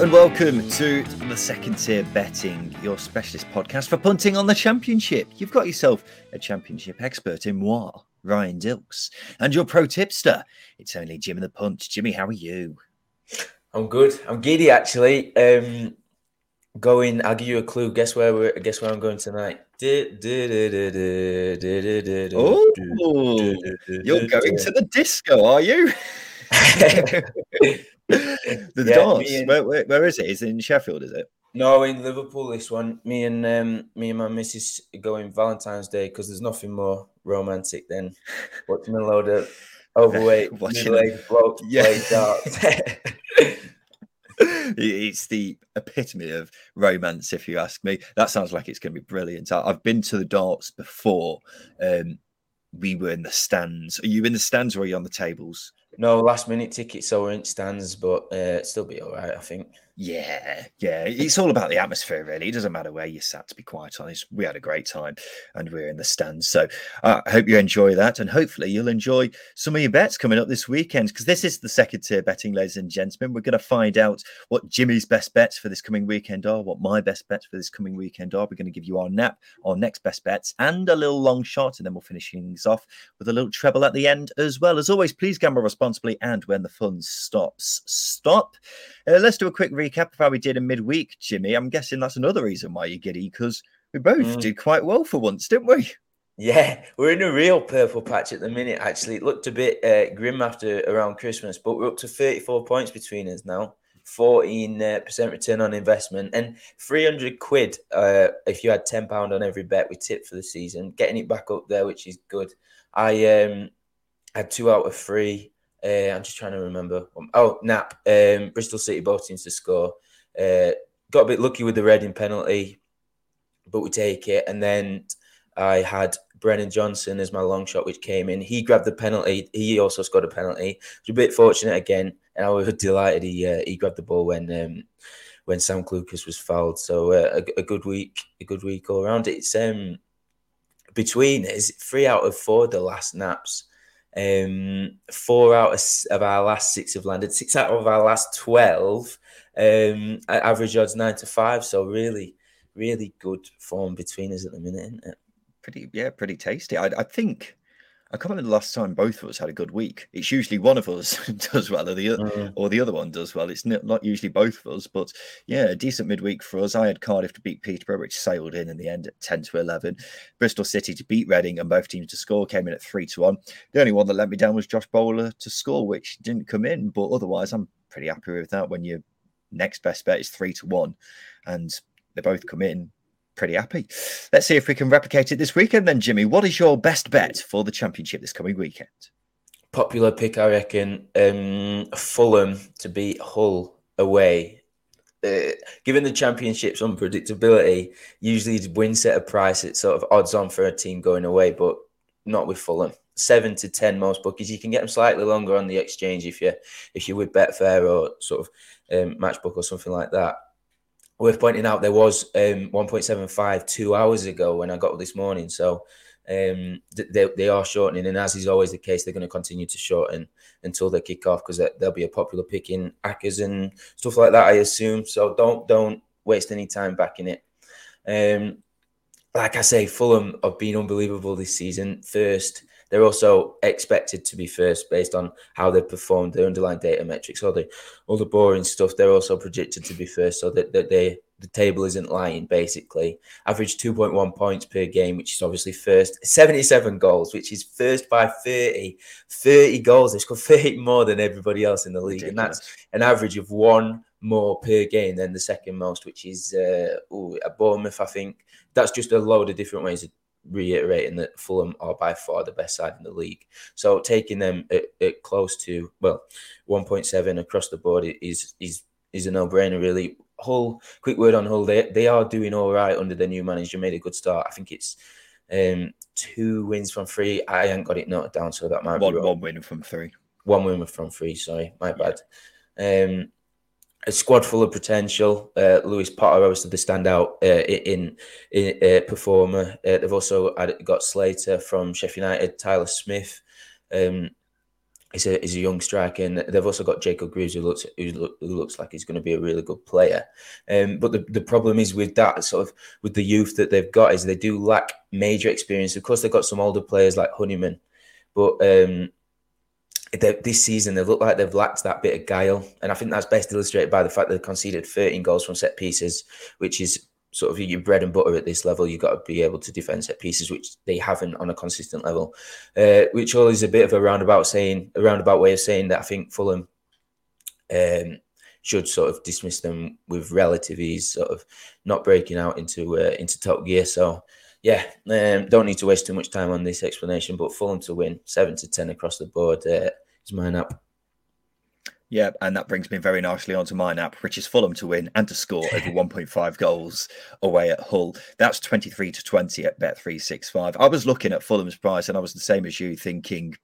Hello and welcome to the second tier betting, your specialist podcast for punting on the championship. You've got yourself a championship expert in moi, Ryan Dilks, and your pro tipster. It's only Jimmy the Punch. Jimmy, how are you? I'm good. I'm giddy actually. Um, going. I'll give you a clue. Guess where we're. Guess where I'm going tonight. Oh, you're going to the disco, are you? the yeah, dance. And, where, where, where is it? Is it in Sheffield? Is it? No, in Liverpool. This one. Me and um, me and my missus going Valentine's Day because there's nothing more romantic than watching a load of overweight middle-aged blokes yeah. play darts. it's the epitome of romance, if you ask me. That sounds like it's going to be brilliant. I've been to the darts before. Um, we were in the stands. Are you in the stands or are you on the tables? No, last minute tickets, we're in stands, but uh, still be all right, I think. Yeah, yeah. It's all about the atmosphere, really. It doesn't matter where you sat, to be quite honest. We had a great time and we're in the stands. So uh, I hope you enjoy that. And hopefully you'll enjoy some of your bets coming up this weekend because this is the second tier betting, ladies and gentlemen. We're going to find out what Jimmy's best bets for this coming weekend are, what my best bets for this coming weekend are. We're going to give you our nap, our next best bets, and a little long shot. And then we'll finish things off with a little treble at the end as well. As always, please gamble responsibly. And when the fun stops, stop. Uh, let's do a quick recap of how we did in midweek, Jimmy. I'm guessing that's another reason why you're giddy because we both mm. did quite well for once, didn't we? Yeah, we're in a real purple patch at the minute. Actually, it looked a bit uh, grim after around Christmas, but we're up to 34 points between us now. 14 uh, percent return on investment and 300 quid uh, if you had 10 pound on every bet we tipped for the season getting it back up there which is good i um had two out of three uh, I'm just trying to remember. Oh, Nap, um, Bristol City both teams to score. Uh, got a bit lucky with the Reading penalty, but we take it. And then I had Brennan Johnson as my long shot, which came in. He grabbed the penalty. He also scored a penalty. Was a bit fortunate again, and I was delighted he uh, he grabbed the ball when um, when Sam Lucas was fouled. So uh, a, a, good week, a good week all around. It's um between is three out of four the last naps um, four out of, our last six have landed. Six out of our last twelve. Um, average odds nine to five. So really, really good form between us at the minute, isn't it? Pretty, yeah, pretty tasty. I, I think I can't remember the last time both of us had a good week. It's usually one of us does well, or the mm. or the other one does well. It's not usually both of us, but yeah, a decent midweek for us. I had Cardiff to beat Peterborough, which sailed in in the end at ten to eleven. Bristol City to beat Reading, and both teams to score came in at three to one. The only one that let me down was Josh Bowler to score, which didn't come in, but otherwise, I'm pretty happy with that. When your next best bet is three to one, and they both come in pretty happy. Let's see if we can replicate it this weekend then, Jimmy. What is your best bet for the championship this coming weekend? Popular pick, I reckon. Um, Fulham to beat Hull away. Uh, given the championship's unpredictability, usually it's win set a price, it's sort of odds on for a team going away, but not with Fulham. Seven to ten most bookies. You can get them slightly longer on the exchange if you if you're with Betfair or sort of um, Matchbook or something like that worth pointing out there was um, 1.75 two hours ago when I got this morning. So um, they, they are shortening, and as is always the case, they're going to continue to shorten until they kick off because there'll be a popular pick in accas and stuff like that. I assume. So don't don't waste any time backing it. Um, like I say, Fulham have been unbelievable this season. First, they're also expected to be first based on how they've performed, their underlying data metrics, all the all the boring stuff. They're also projected to be first, so that, that they the table isn't lying. Basically, average two point one points per game, which is obviously first. Seventy seven goals, which is first by 30. 30 goals. They scored thirty more than everybody else in the league, Ridiculous. and that's an average of one more per game than the second most, which is uh, ooh, at Bournemouth. I think that's just a load of different ways of reiterating that Fulham are by far the best side in the league. So taking them at, at close to well, 1.7 across the board is is is a no-brainer really. Hull, quick word on Hull. They they are doing all right under their new manager. Made a good start. I think it's um, two wins from three. I haven't got it noted down, so that might one, be wrong. one win from three. One win from three. Sorry, my bad. Um, a squad full of potential. Uh, Lewis Potter, obviously the standout uh, in, in uh, performer. Uh, they've also had, got Slater from Sheffield United, Tyler Smith. Um, is a is a young striker, and they've also got Jacob Greaves, who looks who, look, who looks like he's going to be a really good player. Um, but the, the problem is with that sort of with the youth that they've got is they do lack major experience. Of course, they've got some older players like Honeyman, but um, this season they look like they've lacked that bit of guile, and I think that's best illustrated by the fact they conceded 13 goals from set pieces, which is sort of your bread and butter at this level. You've got to be able to defend set pieces, which they haven't on a consistent level. Uh, which all is a bit of a roundabout saying, a roundabout way of saying that I think Fulham um, should sort of dismiss them with relative ease, sort of not breaking out into uh, into top gear. So. Yeah, um, don't need to waste too much time on this explanation, but Fulham to win seven to ten across the board uh, is my nap. Yeah, and that brings me very nicely onto my nap, which is Fulham to win and to score over 1.5 goals away at Hull. That's 23 to 20 at Bet365. I was looking at Fulham's price and I was the same as you, thinking,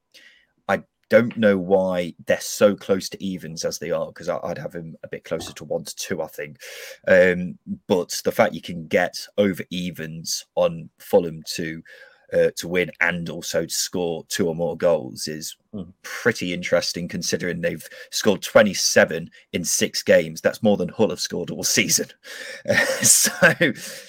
don't know why they're so close to evens as they are, because I'd have them a bit closer to one to two, I think. Um, but the fact you can get over evens on Fulham to uh, to win and also to score two or more goals is mm. pretty interesting considering they've scored 27 in six games. That's more than Hull have scored all season. Uh, so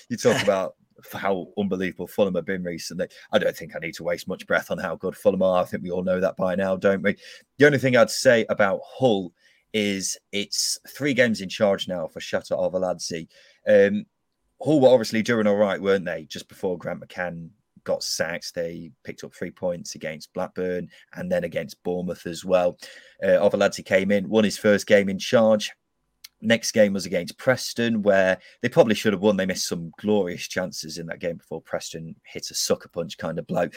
you talk about how unbelievable Fulham have been recently. I don't think I need to waste much breath on how good Fulham are. I think we all know that by now, don't we? The only thing I'd say about Hull is it's three games in charge now for Shota Arveladze. Um, Hull were obviously doing all right, weren't they? Just before Grant McCann got sacked. They picked up three points against Blackburn and then against Bournemouth as well. Uh, Arveladze came in, won his first game in charge. Next game was against Preston, where they probably should have won. They missed some glorious chances in that game before Preston hit a sucker punch kind of blow.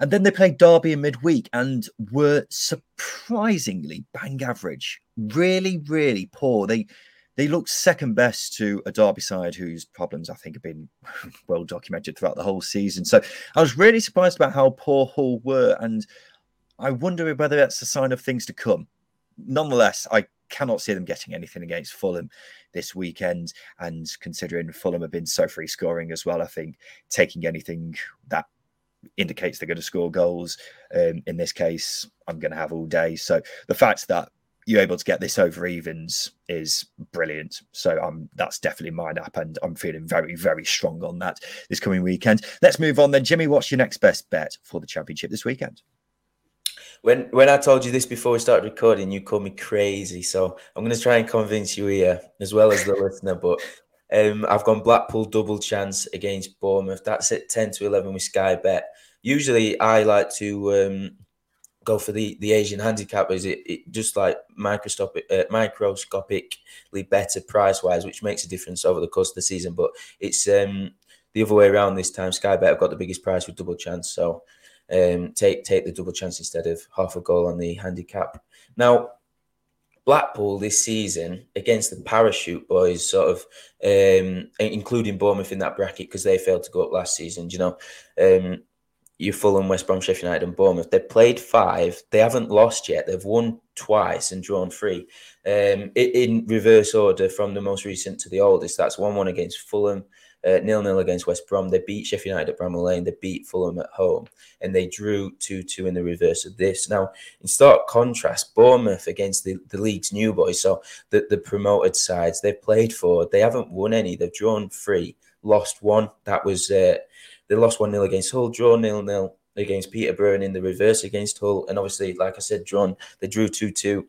And then they played Derby in midweek and were surprisingly bang average. Really, really poor. They they looked second best to a Derby side whose problems I think have been well documented throughout the whole season. So I was really surprised about how poor Hull were, and I wonder whether that's a sign of things to come. Nonetheless, I cannot see them getting anything against Fulham this weekend. And considering Fulham have been so free scoring as well, I think taking anything that indicates they're going to score goals um, in this case, I'm going to have all day. So the fact that you're able to get this over evens is brilliant. So um, that's definitely my nap, and I'm feeling very, very strong on that this coming weekend. Let's move on then, Jimmy. What's your next best bet for the championship this weekend? When when I told you this before we started recording, you called me crazy. So I'm going to try and convince you here as well as the listener. But um, I've gone Blackpool double chance against Bournemouth. That's at ten to eleven with Sky Bet. Usually, I like to. Um, go for the the Asian handicap is it, it just like microscopic uh, microscopically better price wise, which makes a difference over the course of the season. But it's um, the other way around this time. Sky Bet have got the biggest price with double chance, so um, take take the double chance instead of half a goal on the handicap. Now. Blackpool this season against the parachute boys, sort of, um, including Bournemouth in that bracket because they failed to go up last season. You know, um, you Fulham, West Brom, Sheffield United, and Bournemouth. They've played five. They haven't lost yet. They've won twice and drawn three. Um, in reverse order from the most recent to the oldest. That's one one against Fulham, uh, nil nil against West Brom. They beat Sheffield United at Bramall Lane. They beat Fulham at home, and they drew two two in the reverse of this. Now, in stark contrast, Bournemouth against the, the league's new boys, so the the promoted sides, they've played for. They haven't won any. They've drawn three, lost one. That was. Uh, they lost 1 0 against Hull, draw 0 0 against Peterborough, and in the reverse against Hull. And obviously, like I said, drawn, they drew 2 2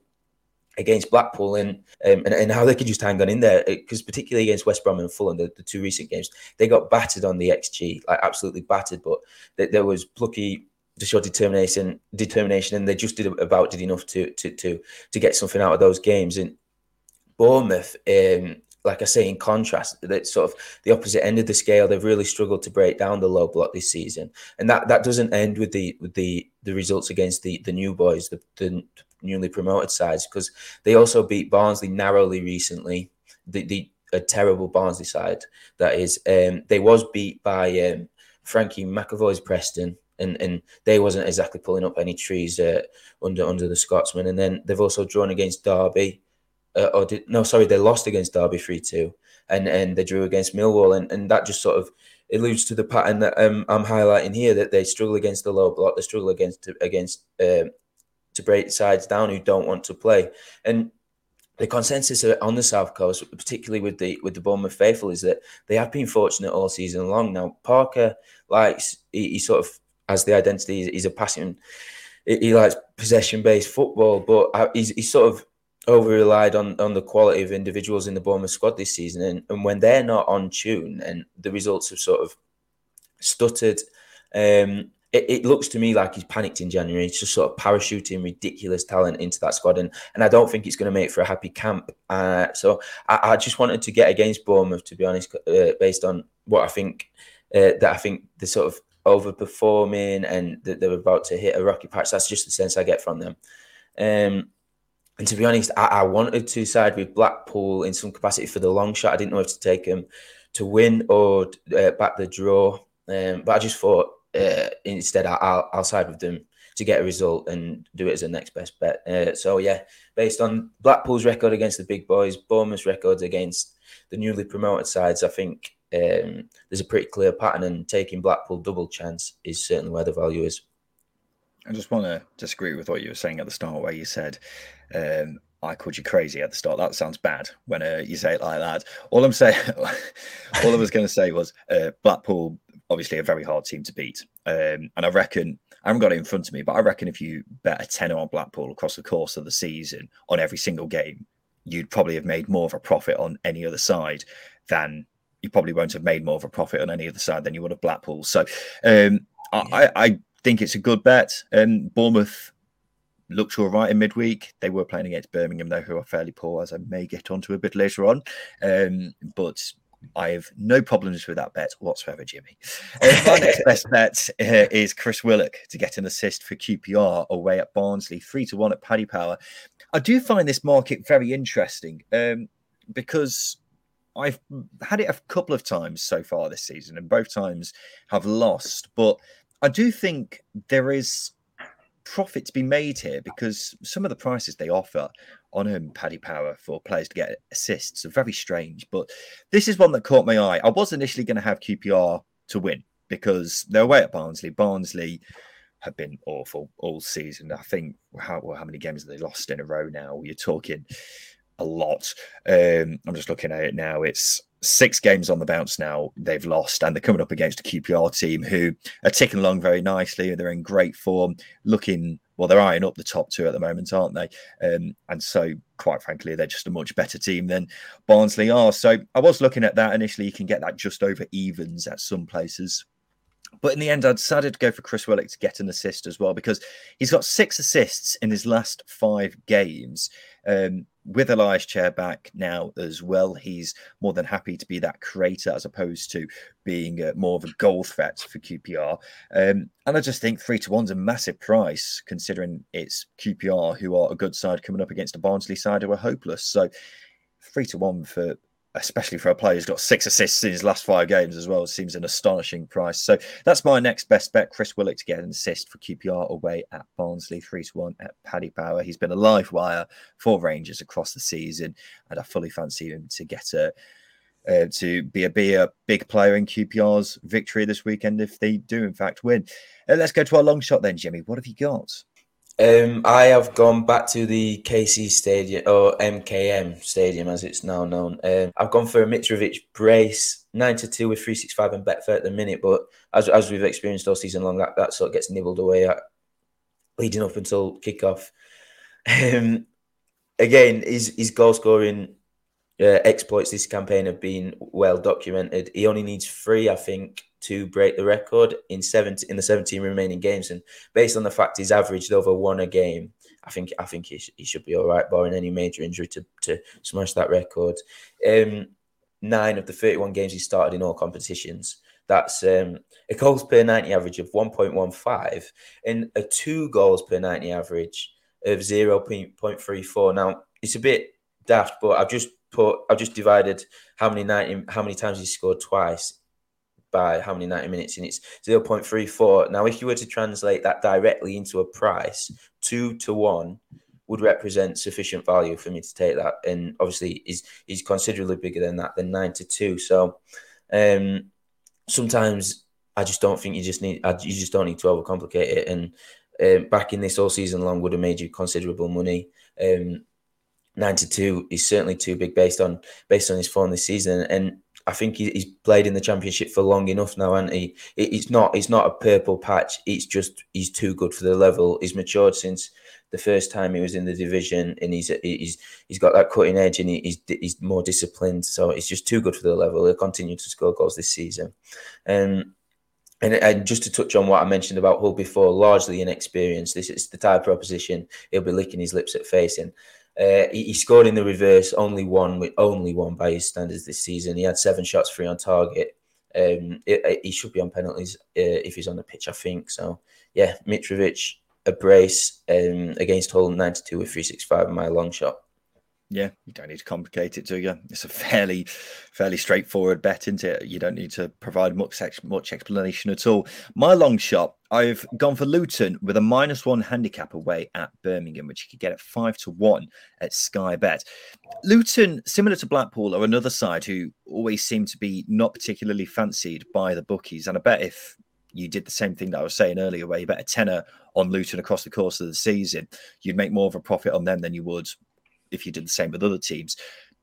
against Blackpool and, um, and and how they could just hang on in there because particularly against West Brom and Fulham the, the two recent games they got battered on the XG like absolutely battered but th- there was plucky to show determination determination and they just did about did enough to to to to get something out of those games. And Bournemouth um, like I say, in contrast, that sort of the opposite end of the scale, they've really struggled to break down the low block this season, and that that doesn't end with the with the the results against the the new boys, the, the newly promoted sides, because they also beat Barnsley narrowly recently. The the a terrible Barnsley side that is. Um, they was beat by um, Frankie McAvoy's Preston, and and they wasn't exactly pulling up any trees uh, under under the Scotsman. And then they've also drawn against Derby uh, or did, no, sorry, they lost against Derby three two, and and they drew against Millwall, and and that just sort of alludes to the pattern that um, I'm highlighting here that they struggle against the low block, they struggle against against um, to break sides down who don't want to play. And the consensus on the south coast, particularly with the with the Bournemouth faithful, is that they have been fortunate all season long. Now Parker likes he, he sort of has the identity. He's a passing. He likes possession based football, but uh, he's, he's sort of over relied on on the quality of individuals in the Bournemouth squad this season, and, and when they're not on tune and the results have sort of stuttered. Um, it, it, looks to me like he's panicked in January. He's just sort of parachuting ridiculous talent into that squad, and, and I don't think it's going to make for a happy camp. Uh, so I, I, just wanted to get against Bournemouth, to be honest, uh, based on what I think uh, that I think the sort of overperforming and that they're about to hit a rocky patch. That's just the sense I get from them. Um, and to be honest, I, I, wanted to side with Blackpool in some capacity for the long shot. I didn't know if to take them to win or uh, back the draw. Um, but I just thought uh, instead I'll, I'll side with them to get a result and do it as a next best bet. Uh, so yeah, based on Blackpool's record against the big boys, Bournemouth's records against the newly promoted sides, I think um, there's a pretty clear pattern, and taking Blackpool double chance is certainly where the value is. I just want to disagree with what you were saying at the start, where you said um, I called you crazy at the start. That sounds bad when uh, you say it like that. All I'm saying, all I was going to say was uh, Blackpool, obviously a very hard team to beat, um, and I reckon I haven't got it in front of me, but I reckon if you bet a tenner on Blackpool across the course of the season on every single game, you'd probably have made more of a profit on any other side than you probably won't have made more of a profit on any other side than you would have Blackpool. So um, I, I, think it's a good bet. Um, Bournemouth looked all right in midweek. They were playing against Birmingham, though, who are fairly poor, as I may get onto a bit later on. Um, but I have no problems with that bet whatsoever, Jimmy. Uh, my next best bet uh, is Chris Willock to get an assist for QPR away at Barnsley, three to one at Paddy Power. I do find this market very interesting um, because I've had it a couple of times so far this season, and both times have lost. But I do think there is profit to be made here because some of the prices they offer on him, Paddy Power for players to get assists So very strange. But this is one that caught my eye. I was initially going to have QPR to win because they're away at Barnsley. Barnsley have been awful all season. I think how well, how many games have they lost in a row now? You're talking a lot. Um, I'm just looking at it now. It's six games on the bounce now they've lost and they're coming up against a qpr team who are ticking along very nicely they're in great form looking well they're eyeing up the top two at the moment aren't they? Um, and so quite frankly they're just a much better team than barnsley are. So i was looking at that initially. You can get that just over evens at some places. But in the end, I decided to go for Chris Willock to get an assist as well because he's got six assists in his last five games. Um, with Ilias Chair back now as well, he's more than happy to be that creator as opposed to being uh, more of a goal threat for QPR. Um, and I just think three to one's a massive price considering it's QPR who are a good side coming up against a Barnsley side who are hopeless. So three to one for especially for a player who's got six assists in his last five games as well, seems an astonishing price. So that's my next best bet. Chris Willock to get an assist for QPR away at Barnsley, three to one at Paddy Power. He's been a live wire for Rangers across the season, and I fully fancy him to get a. Uh, to be a be a big player in QPR's victory this weekend if they do in fact win. Uh, let's go to our long shot then, Jimmy. What have you got? Um, I have gone back to the KC Stadium or MKM Stadium as it's now known. Um, I've gone for a Mitrovic brace, nine to two with three six five and Betfair at the minute. But as as we've experienced all season long, that, that sort of gets nibbled away at leading up until kickoff. Um, again, his his goal scoring uh, exploits this campaign have been well documented. He only needs three, I think, to break the record in seven in the 17 remaining games. And based on the fact he's averaged over one a game, I think I think he, sh- he should be all right, barring any major injury to to smash that record. Um, nine of the 31 games he started in all competitions. That's um, a goals per 90 average of 1.15 and a two goals per 90 average of 0.34. Now, it's a bit daft, but I've just put I've just divided how many 90 how many times he scored twice by how many 90 minutes and it's 0.34 now if you were to translate that directly into a price two to one would represent sufficient value for me to take that and obviously he's he's considerably bigger than that than nine to two so um sometimes i just don't think you just need you just don't need to overcomplicate it and um, backing this all season long would have made you considerable money. Um, 92 is certainly too big based on based on his form this season, and I think he's played in the championship for long enough now, and he it's not it's not a purple patch. It's just he's too good for the level. He's matured since the first time he was in the division, and he's he's he's got that cutting edge, and he's he's more disciplined. So it's just too good for the level. He'll continue to score goals this season, um, and and just to touch on what I mentioned about Hull before, largely inexperienced. This is the type of opposition he'll be licking his lips at facing. Uh, he, he, scored in the reverse, only one only one by his standards this season. He had seven shots free on target. Um, it, it, he should be on penalties uh, if he's on the pitch, I think. So yeah, Mitrovic a brace um, against Hull 92 with 365 in my long shot. Yeah, you don't need to complicate it, do you? It's a fairly, fairly straightforward bet, isn't it? You don't need to provide much much explanation at all. My long shot, I've gone for Luton with a minus one handicap away at Birmingham, which you could get at five to one at Sky Bet. Luton, similar to Blackpool, are another side who always seem to be not particularly fancied by the bookies, and I bet if you did the same thing that I was saying earlier, where you bet a tenner on Luton across the course of the season, you'd make more of a profit on them than you would if you did the same with other teams.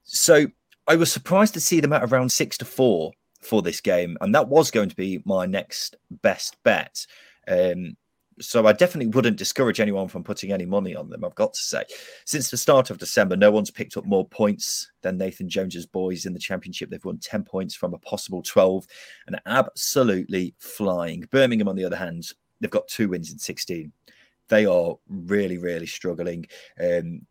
So I was surprised to see them at around six to four for this game, and that was going to be my next best bet. Um, so I definitely wouldn't discourage anyone from putting any money on them. I've got to say, since the start of December, no one's picked up more points than Nathan Jones's boys in the championship. They've won ten points from a possible twelve, and absolutely flying. Birmingham, on the other hand, they've got two wins in sixteen. They are really, really struggling. Um,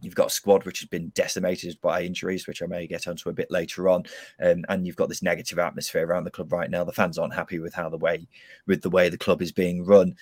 You've got a squad which has been decimated by injuries, which I may get onto a bit later on, um, and you've got this negative atmosphere around the club right now. The fans aren't happy with how the way with the way the club is being run.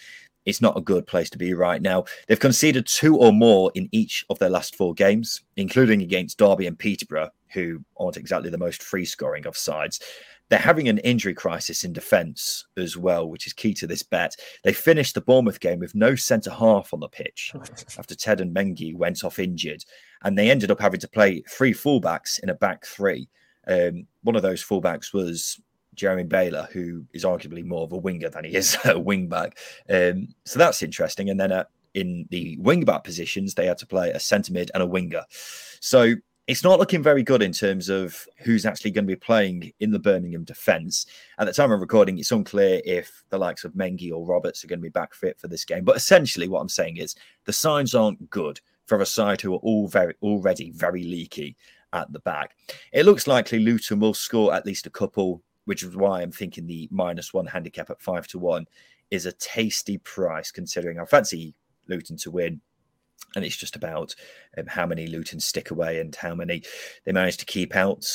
It's not a good place to be right now. They've conceded two or more in each of their last four games, including against Derby and Peterborough, who aren't exactly the most free scoring of sides. They're having an injury crisis in defence as well, which is key to this bet. They finished the Bournemouth game with no centre half on the pitch after Teden Mengi went off injured, and they ended up having to play three fullbacks in a back three. Um, one of those fullbacks was Jeremy Bela, who is arguably more of a winger than he is a wingback. Um, so that's interesting. And then uh, in the wingback positions, they had to play a centre mid and a winger. So it's not looking very good in terms of who's actually going to be playing in the Birmingham defence. At the time of recording, it's unclear if the likes of Mengi or Roberts are going to be back fit for this game. But essentially, what I'm saying is the signs aren't good for a side who are all very already very leaky at the back. It looks likely Luton will score at least a couple, which is why I'm thinking the minus one handicap at five to one is a tasty price considering I fancy Luton to win and it's just about um, how many Luton stick away and how many they manage to keep out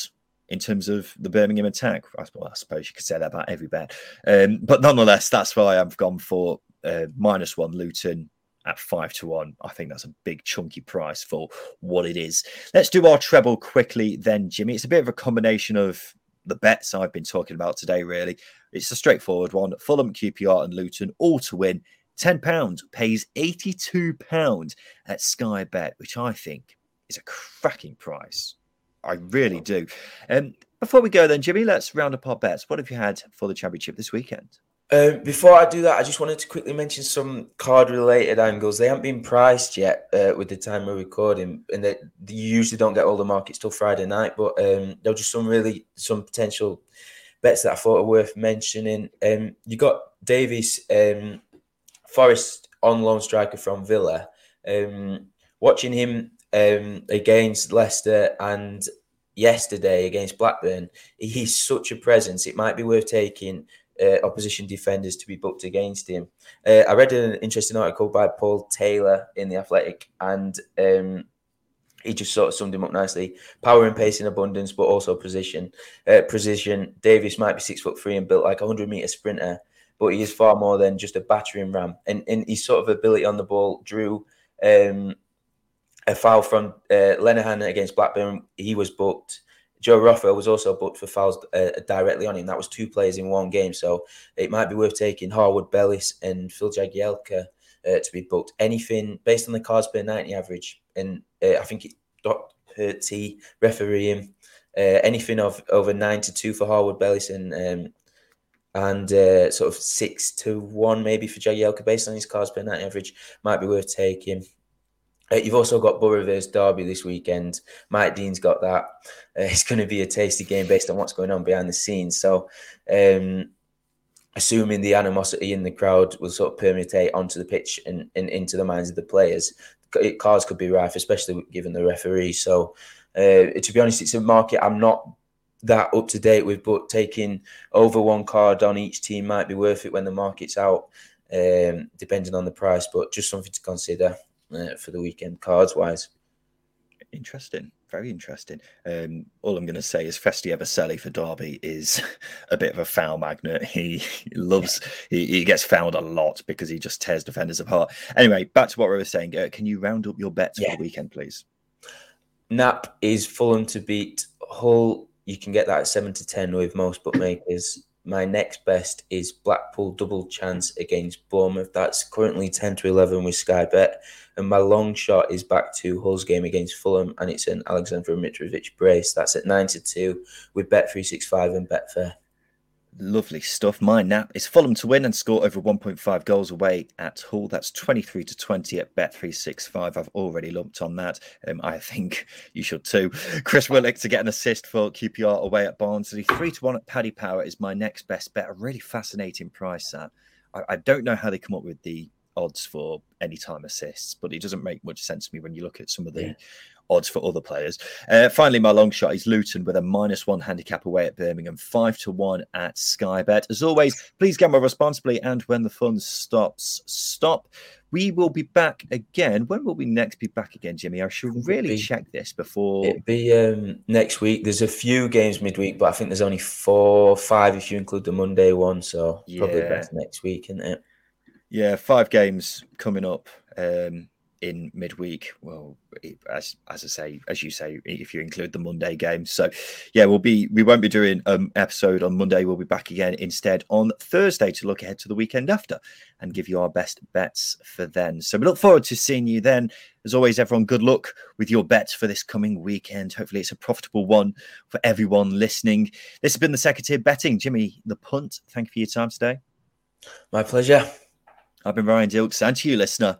in terms of the Birmingham attack. I, well, I suppose you could say that about every bet, um, but nonetheless, that's why I've gone for uh, minus one Luton at five to one. I think that's a big chunky price for what it is. Let's do our treble quickly, then, Jimmy. It's a bit of a combination of the bets I've been talking about today. Really, it's a straightforward one: Fulham, QPR, and Luton all to win. £10 pays £82 at Sky Bet, which I think is a cracking price. I really do. Um, before we go, then, Jimmy, let's round up our bets. What have you had for the championship this weekend? Uh, before I do that, I just wanted to quickly mention some card-related angles. They haven't been priced yet uh, with the time we're recording, and they, they, you usually don't get all the markets till Friday night. But um, there were just some really some potential bets that I thought are worth mentioning. Um, you got Davis um, Forest on loan striker from Villa. Um, watching him um, against Leicester and yesterday against Blackburn, he's such a presence. It might be worth taking uh, opposition defenders to be booked against him. Uh, I read an interesting article by Paul Taylor in the Athletic, and um, he just sort of summed him up nicely. Power and pace in abundance, but also position. Uh, precision. Davis might be six foot three and built like a hundred meter sprinter, but he is far more than just a battering ram. And, and his sort of ability on the ball drew um, a foul from uh, Lenihan against Blackburn. He was booked. Joe Rothwell was also booked for fouls uh, directly on him. That was two players in one game. So it might be worth taking Harwood Bellis and Phil Jagielka uh, to be booked. Anything based on the cards per 90 average. And uh, I think it Dr. T referee him. Uh, anything of over nine to two for Harwood Bellis and um, and uh, sort of six to one maybe for Jagielka based on his cards per night average might be worth taking. Uh, you've also got Borough versus Derby this weekend. Mike Dean's got that. Uh, it's going to be a tasty game based on what's going on behind the scenes. So, um, assuming the animosity in the crowd will sort of permeate onto the pitch and, and into the minds of the players, cards could be rife, especially given the referee. So, uh, to be honest, it's a market I'm not that up to date with, but taking over one card on each team might be worth it when the market's out, um, depending on the price. But just something to consider uh, for the weekend cards wise. Interesting, very interesting. Um, all I'm going to say is Festy Ebosele for Derby is a bit of a foul magnet. He, he loves, he, he, gets fouled a lot because he just tears defenders apart. Anyway, back to what we were saying. Uh, can you round up your bets yeah. for the weekend, please? Nap is Fulham to beat Hull. You can get that at seven to ten with most bookmakers. My next best is Blackpool double chance against Bournemouth. That's currently ten to eleven with Sky Bet. And my long shot is back to Hull's game against Fulham, and it's an Alexander Mitrovic brace. That's at 9 to 2 with Bet365 and Betfair. Lovely stuff. My nap is Fulham to win and score over 1.5 goals away at Hull. That's 23 to 20 at Bet365. I've already lumped on that. Um, I think you should too. Chris Willock to get an assist for QPR away at Barnsley. 3 to 1 at Paddy Power is my next best bet. A really fascinating price, that. I, I don't know how they come up with the odds for anytime assists, but it doesn't make much sense to me when you look at some of the yeah. Odds for other players. Uh, finally, my long shot is Luton with a minus one handicap away at Birmingham, five to one at Sky Bet. As always, please gamble responsibly, and when the fun stops, stop. We will be back again. When will we next be back again, Jimmy? I should really be, check this before. It'll be um, next week. There's a few games midweek, but I think there's only four, five if you include the Monday one. So yeah. probably best next week, isn't it? Yeah, five games coming up um, in midweek. Well, as as I say, as you say, if you include the Monday game. So, yeah, we'll be we won't be doing an um, episode on Monday. We'll be back again instead on Thursday to look ahead to the weekend after and give you our best bets for then. So we look forward to seeing you then. As always, everyone, good luck with your bets for this coming weekend. Hopefully, it's a profitable one for everyone listening. This has been the Second tier Betting. Jimmy, the punt. Thank you for your time today. My pleasure. I've been Ryan Dilks, and to you, listener,